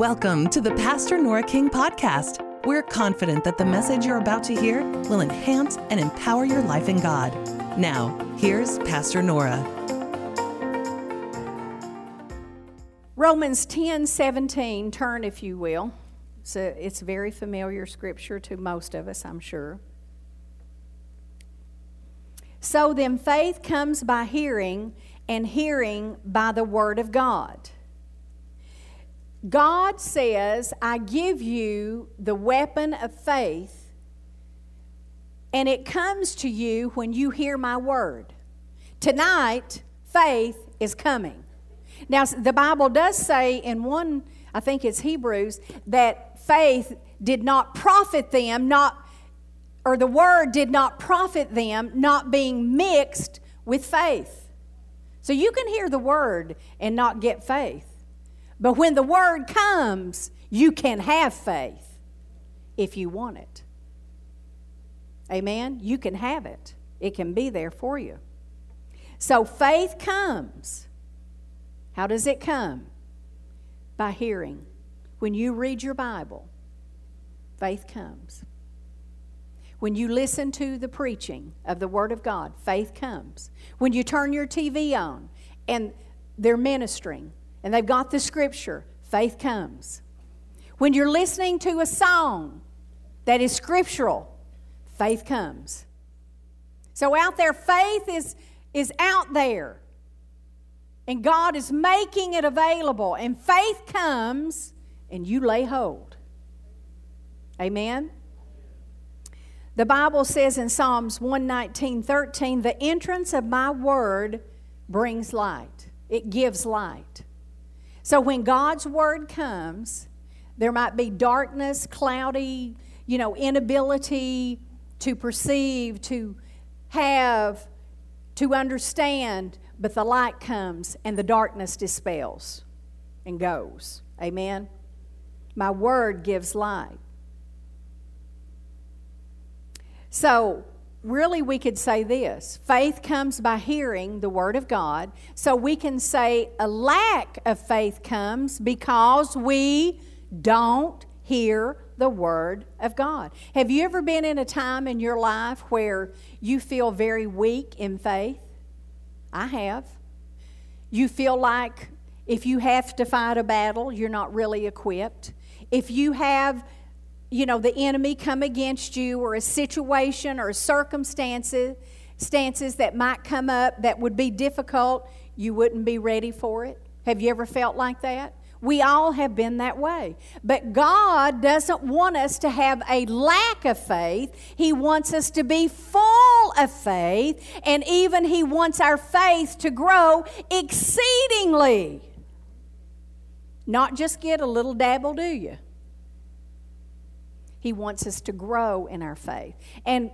Welcome to the Pastor Nora King podcast. We're confident that the message you're about to hear will enhance and empower your life in God. Now, here's Pastor Nora. Romans 10 17, turn if you will. So it's very familiar scripture to most of us, I'm sure. So then faith comes by hearing, and hearing by the word of God. God says, I give you the weapon of faith, and it comes to you when you hear my word. Tonight, faith is coming. Now, the Bible does say in one, I think it's Hebrews, that faith did not profit them, not, or the word did not profit them, not being mixed with faith. So you can hear the word and not get faith. But when the word comes, you can have faith if you want it. Amen? You can have it, it can be there for you. So faith comes. How does it come? By hearing. When you read your Bible, faith comes. When you listen to the preaching of the Word of God, faith comes. When you turn your TV on and they're ministering, and they've got the scripture, faith comes. When you're listening to a song that is scriptural, faith comes. So out there, faith is, is out there. And God is making it available. And faith comes and you lay hold. Amen? The Bible says in Psalms 119 13, the entrance of my word brings light, it gives light. So when God's word comes, there might be darkness, cloudy, you know, inability to perceive, to have, to understand, but the light comes and the darkness dispels and goes. Amen. My word gives light. So, really, we could say this faith comes by hearing the Word of God. So we can say a lack of faith comes because we don't hear the Word of God. Have you ever been in a time in your life where you feel very weak in faith? I have. You feel like if you have to fight a battle, you're not really equipped. If you have you know, the enemy come against you or a situation or circumstances stances that might come up that would be difficult, you wouldn't be ready for it. Have you ever felt like that? We all have been that way. But God doesn't want us to have a lack of faith. He wants us to be full of faith, and even He wants our faith to grow exceedingly. Not just get a little dabble, do you? He wants us to grow in our faith. And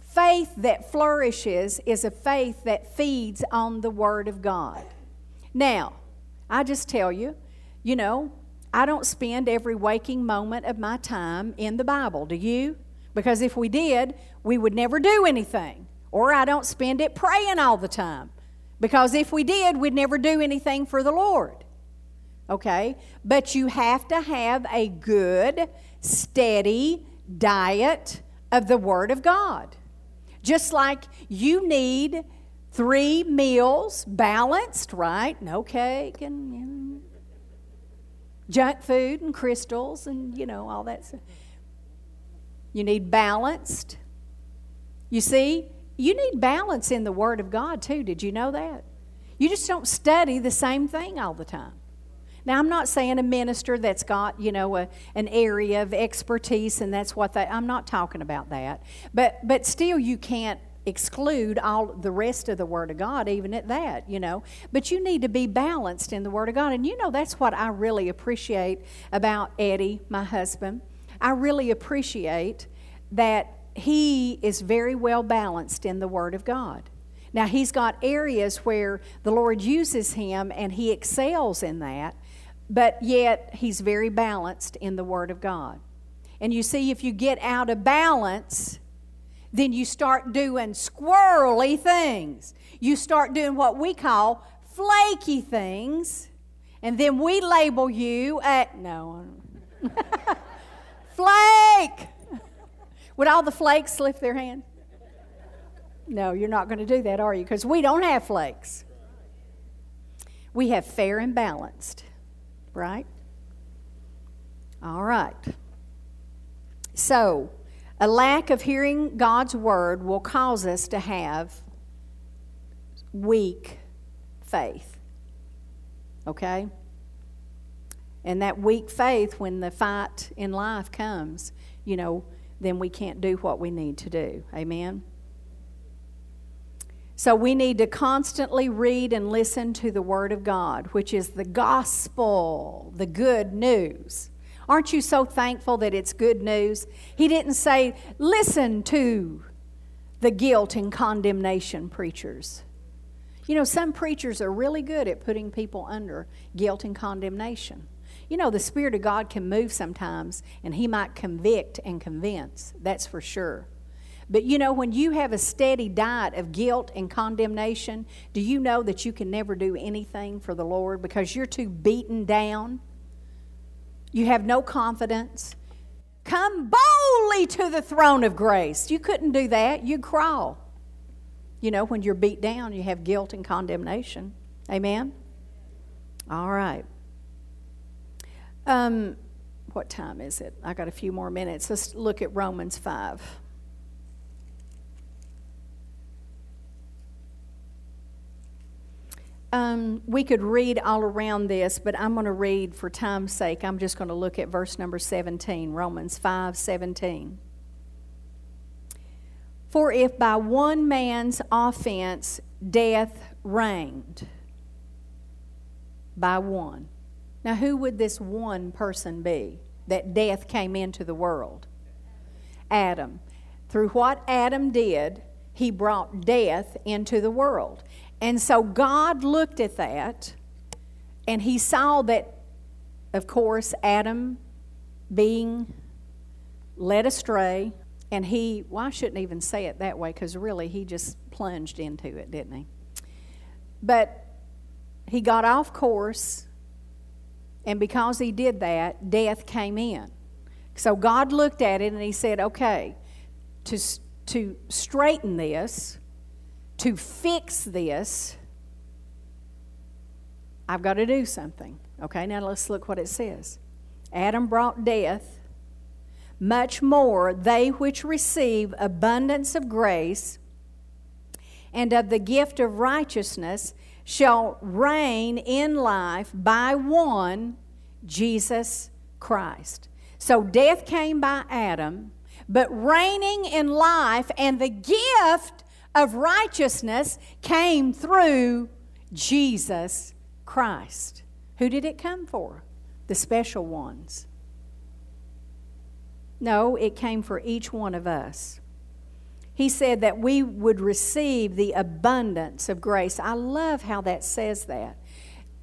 faith that flourishes is a faith that feeds on the Word of God. Now, I just tell you, you know, I don't spend every waking moment of my time in the Bible. Do you? Because if we did, we would never do anything. Or I don't spend it praying all the time. Because if we did, we'd never do anything for the Lord. Okay? But you have to have a good, steady diet of the Word of God. Just like you need three meals balanced, right? No cake and you know, junk food and crystals and, you know, all that stuff. You need balanced. You see, you need balance in the Word of God too. Did you know that? You just don't study the same thing all the time. Now, I'm not saying a minister that's got, you know, a, an area of expertise and that's what they, I'm not talking about that. But, but still, you can't exclude all the rest of the Word of God, even at that, you know. But you need to be balanced in the Word of God. And you know, that's what I really appreciate about Eddie, my husband. I really appreciate that he is very well balanced in the Word of God. Now, he's got areas where the Lord uses him and he excels in that but yet he's very balanced in the Word of God. And you see, if you get out of balance, then you start doing squirrely things. You start doing what we call flaky things, And then we label you at, no, flake. Would all the flakes lift their hand? No, you're not going to do that, are you? Because we don't have flakes. We have fair and balanced, right? All right. So, a lack of hearing God's word will cause us to have weak faith. Okay? And that weak faith, when the fight in life comes, you know, then we can't do what we need to do. Amen? So we need to constantly read and listen to the Word of God, which is the gospel, the good news. Aren't you so thankful that it's good news? He didn't say, listen to the guilt and condemnation preachers. You know, some preachers are really good at putting people under guilt and condemnation. You know, the Spirit of God can move sometimes, and He might convict and convince. That's for sure. But you know, when you have a steady diet of guilt and condemnation, do you know that you can never do anything for the Lord because you're too beaten down? You have no confidence. Come boldly to the throne of grace. You couldn't do that, you'd crawl. You know, when you're beat down, you have guilt and condemnation. Amen? All right. Um, what time is it? I got a few more minutes. Let's look at Romans 5. Um, we could read all around this, but I'm going to read for time's sake. I'm just going to look at verse number 17, Romans 5 17. For if by one man's offense death reigned, by one. Now, who would this one person be that death came into the world? Adam. Through what Adam did, he brought death into the world. And so God looked at that and he saw that, of course, Adam being led astray, and he, well, I shouldn't even say it that way because really he just plunged into it, didn't he? But he got off course, and because he did that, death came in. So God looked at it and he said, okay, to, to straighten this, to fix this, I've got to do something. Okay, now let's look what it says. Adam brought death, much more they which receive abundance of grace and of the gift of righteousness shall reign in life by one, Jesus Christ. So death came by Adam, but reigning in life and the gift of righteousness came through Jesus Christ. Who did it come for? The special ones. No, it came for each one of us. He said that we would receive the abundance of grace. I love how that says that.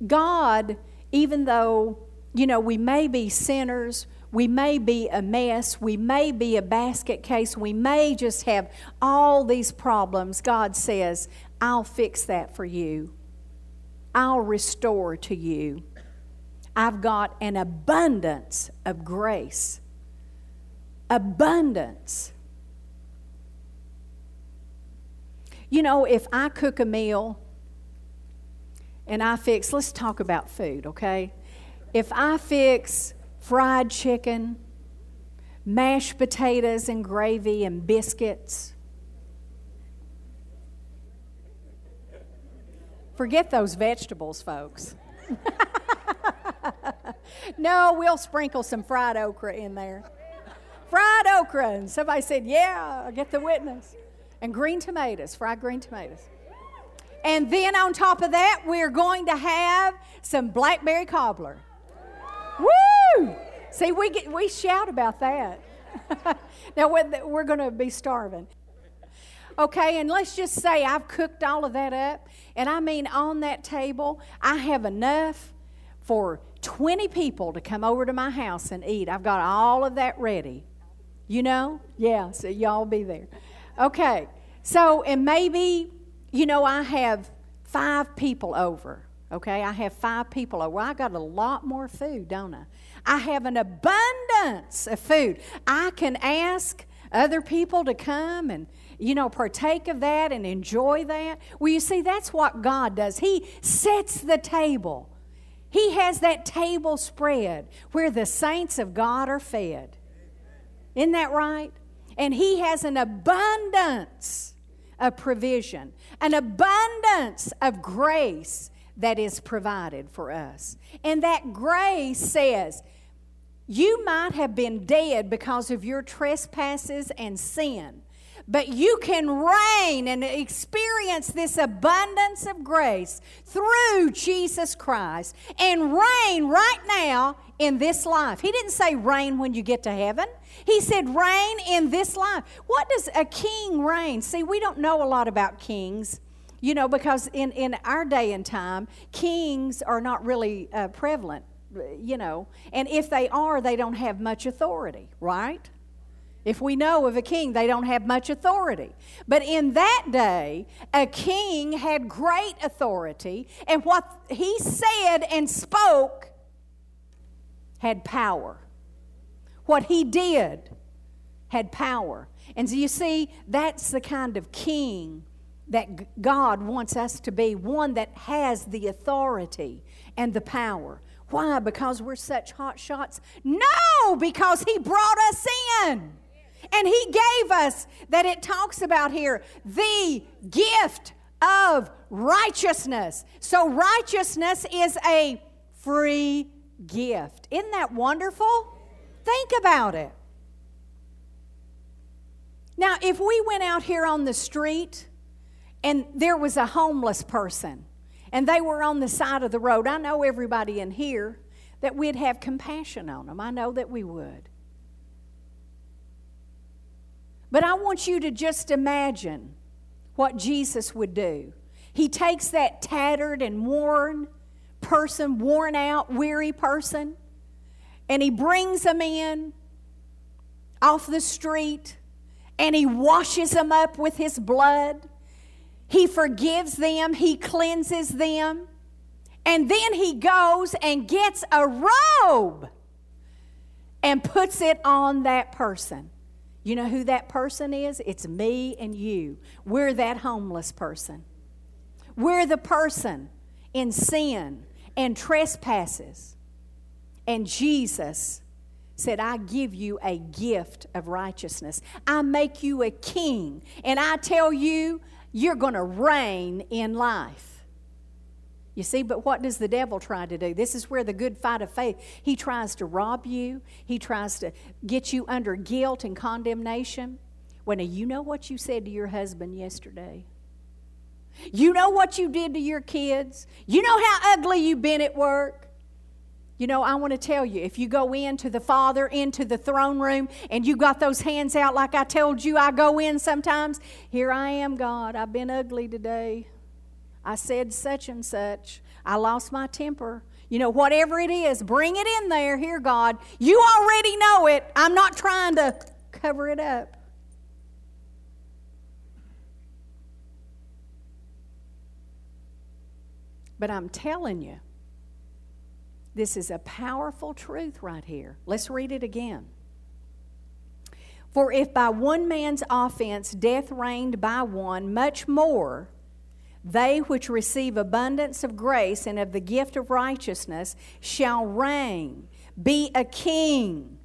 God, even though, you know, we may be sinners, we may be a mess. We may be a basket case. We may just have all these problems. God says, I'll fix that for you. I'll restore to you. I've got an abundance of grace. Abundance. You know, if I cook a meal and I fix, let's talk about food, okay? If I fix fried chicken, mashed potatoes and gravy and biscuits. Forget those vegetables, folks. no, we'll sprinkle some fried okra in there. Fried okra. And somebody said, Yeah, get the witness. And green tomatoes, fried green tomatoes. And then on top of that, we're going to have some blackberry cobbler. Woo! See, we, get, we shout about that. now, we're, we're going to be starving. Okay, and let's just say I've cooked all of that up, and I mean, on that table, I have enough for 20 people to come over to my house and eat. I've got all of that ready. You know? Yeah, so y'all be there. Okay, so, and maybe, you know, I have five people over Okay, I have five people over. I got a lot more food, don't I? I have an abundance of food. I can ask other people to come and you know, partake of that and enjoy that. Well, you see, that's what God does. He sets the table. He has that table spread where the saints of God are fed. Isn't that right? And He has an abundance of provision, an abundance of grace that is provided for us. And that grace says, you might have been dead because of your trespasses and sin, but you can reign and experience this abundance of grace through Jesus Christ and reign right now in this life. He didn't say reign when you get to heaven. He said reign in this life. What does a king reign? See, we don't know a lot about kings. You know, because in, in our day and time, kings are not really uh, prevalent, you know. And if they are, they don't have much authority, right? If we know of a king, they don't have much authority. But in that day, a king had great authority, and what he said and spoke had power. What he did had power. And so you see, that's the kind of king that God wants us to be one that has the authority and the power. Why? Because we're such hot shots? No, because He brought us in. And He gave us that it talks about here the gift of righteousness. So, righteousness is a free gift. Isn't that wonderful? Think about it. Now, if we went out here on the street and there was a homeless person and they were on the side of the road, I know everybody in here that we'd have compassion on them. I know that we would. But I want you to just imagine what Jesus would do. He takes that tattered and worn person, worn out, weary person, and he brings them in off the street and he washes them up with his blood. He forgives them, he cleanses them, and then he goes and gets a robe and puts it on that person. You know who that person is? It's me and you. We're that homeless person. We're the person in sin and trespasses. And Jesus said, I give you a gift of righteousness. I make you a king. And I tell you, you're going to reign in life. You see, but what does the devil try to do? This is where the good fight of faith, he tries to rob you, he tries to get you under guilt and condemnation. When you know what you said to your husband yesterday. You know what you did to your kids. You know how ugly you've been at work. You know, I want to tell you if you go into the Father, into the throne room, and you got those hands out like I told you I go in sometimes, here I am, God. I've been ugly today. I said such and such. I lost my temper. You know, whatever it is, bring it in there. Here, God. You already know it. I'm not trying to cover it up. But I'm telling you, this is a powerful truth right here. Let's read it again. For if by one man's offense death reigned by one, much more they which receive abundance of grace and of the gift of righteousness shall reign, be a king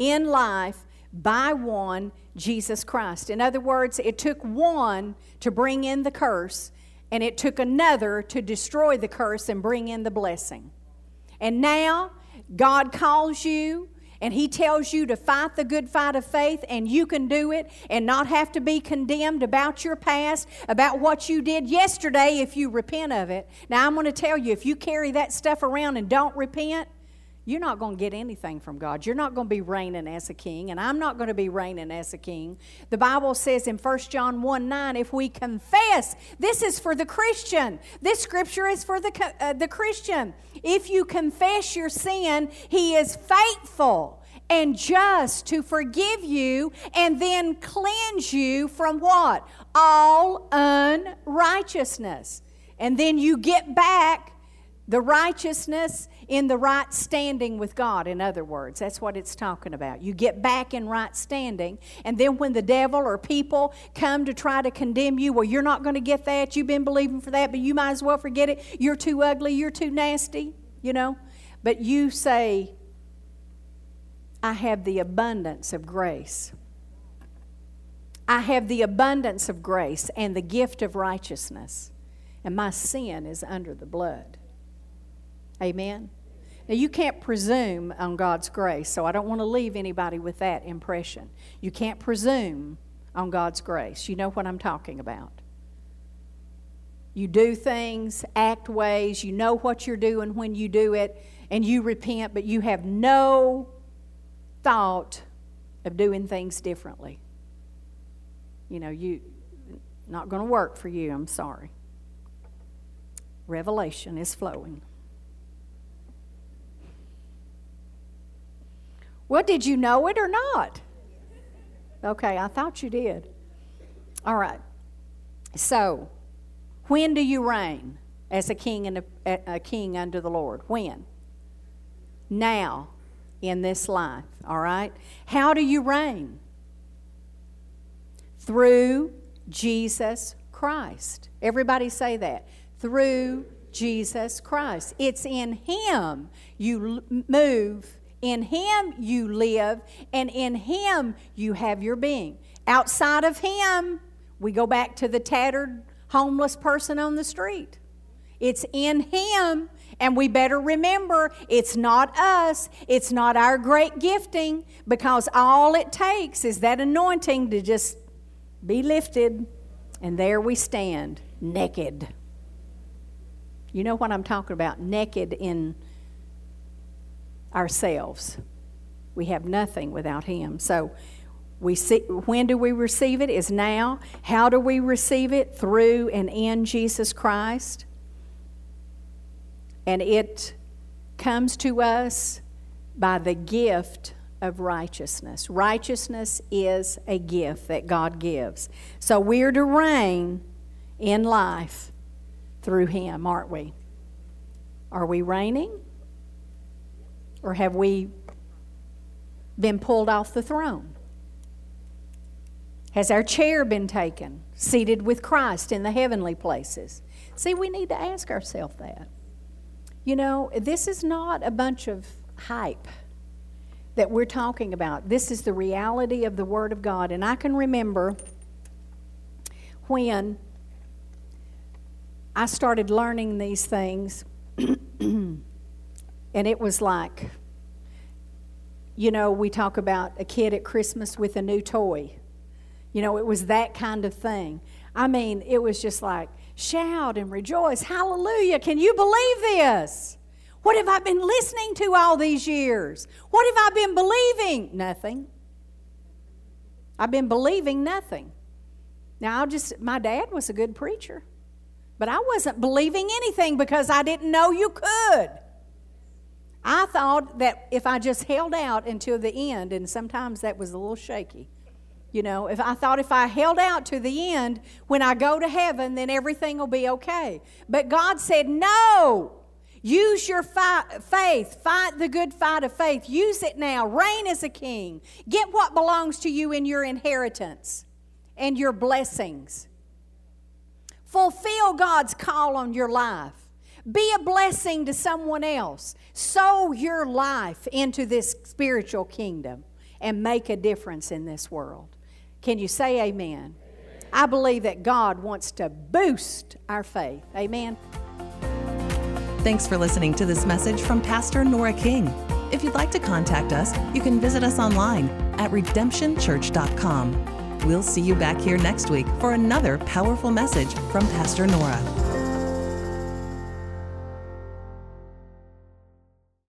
in life by one, Jesus Christ. In other words, it took one to bring in the curse, and it took another to destroy the curse and bring in the blessing. And now, God calls you and He tells you to fight the good fight of faith, and you can do it and not have to be condemned about your past, about what you did yesterday if you repent of it. Now, I'm going to tell you if you carry that stuff around and don't repent, you're not going to get anything from God. You're not going to be reigning as a king, and I'm not going to be reigning as a king. The Bible says in 1 John 1 9, if we confess, this is for the Christian. This scripture is for the, uh, the Christian. If you confess your sin, He is faithful and just to forgive you and then cleanse you from what? All unrighteousness. And then you get back the righteousness in the right standing with God, in other words. That's what it's talking about. You get back in right standing, and then when the devil or people come to try to condemn you, well, you're not going to get that. You've been believing for that, but you might as well forget it. You're too ugly. You're too nasty, you know? But you say, I have the abundance of grace. I have the abundance of grace and the gift of righteousness, and my sin is under the blood. Amen? Now, you can't presume on God's grace, so I don't want to leave anybody with that impression. You can't presume on God's grace. You know what I'm talking about. You do things, act ways, you know what you're doing when you do it, and you repent, but you have no thought of doing things differently. You know, you not going to work for you, I'm sorry. Revelation is flowing. Well, did you know it or not? Okay, I thought you did. All right. So, when do you reign as a king and a, a king under the Lord? When? Now, in this life. All right. How do you reign? Through Jesus Christ. Everybody say that. Through Jesus Christ. It's in Him you move in Him you live, and in Him you have your being. Outside of Him, we go back to the tattered, homeless person on the street. It's in Him, and we better remember it's not us, it's not our great gifting, because all it takes is that anointing to just be lifted, and there we stand, naked. You know what I'm talking about? Naked in ourselves. We have nothing without Him. So, we see, when do we receive it? Is now. How do we receive it? Through and in Jesus Christ. And it comes to us by the gift of righteousness. Righteousness is a gift that God gives. So we're to reign in life through Him, aren't we? Are we reigning? Or have we been pulled off the throne? Has our chair been taken, seated with Christ in the heavenly places? See, we need to ask ourselves that. You know, this is not a bunch of hype that we're talking about. This is the reality of the Word of God. And I can remember when I started learning these things. And it was like, you know, we talk about a kid at Christmas with a new toy. You know, it was that kind of thing. I mean, it was just like, shout and rejoice. Hallelujah. Can you believe this? What have I been listening to all these years? What have I been believing? Nothing. I've been believing nothing. Now, I'll just, my dad was a good preacher, but I wasn't believing anything because I didn't know you could. I thought that if I just held out until the end, and sometimes that was a little shaky. You know, if I thought if I held out to the end, when I go to heaven, then everything will be okay. But God said, no. Use your faith. Fight the good fight of faith. Use it now. Reign as a king. Get what belongs to you in your inheritance and your blessings. Fulfill God's call on your life. Be a blessing to someone else. Sow your life into this spiritual kingdom and make a difference in this world. Can you say amen? amen? I believe that God wants to boost our faith. Amen. Thanks for listening to this message from Pastor Nora King. If you'd like to contact us, you can visit us online at redemptionchurch.com. We'll see you back here next week for another powerful message from Pastor Nora.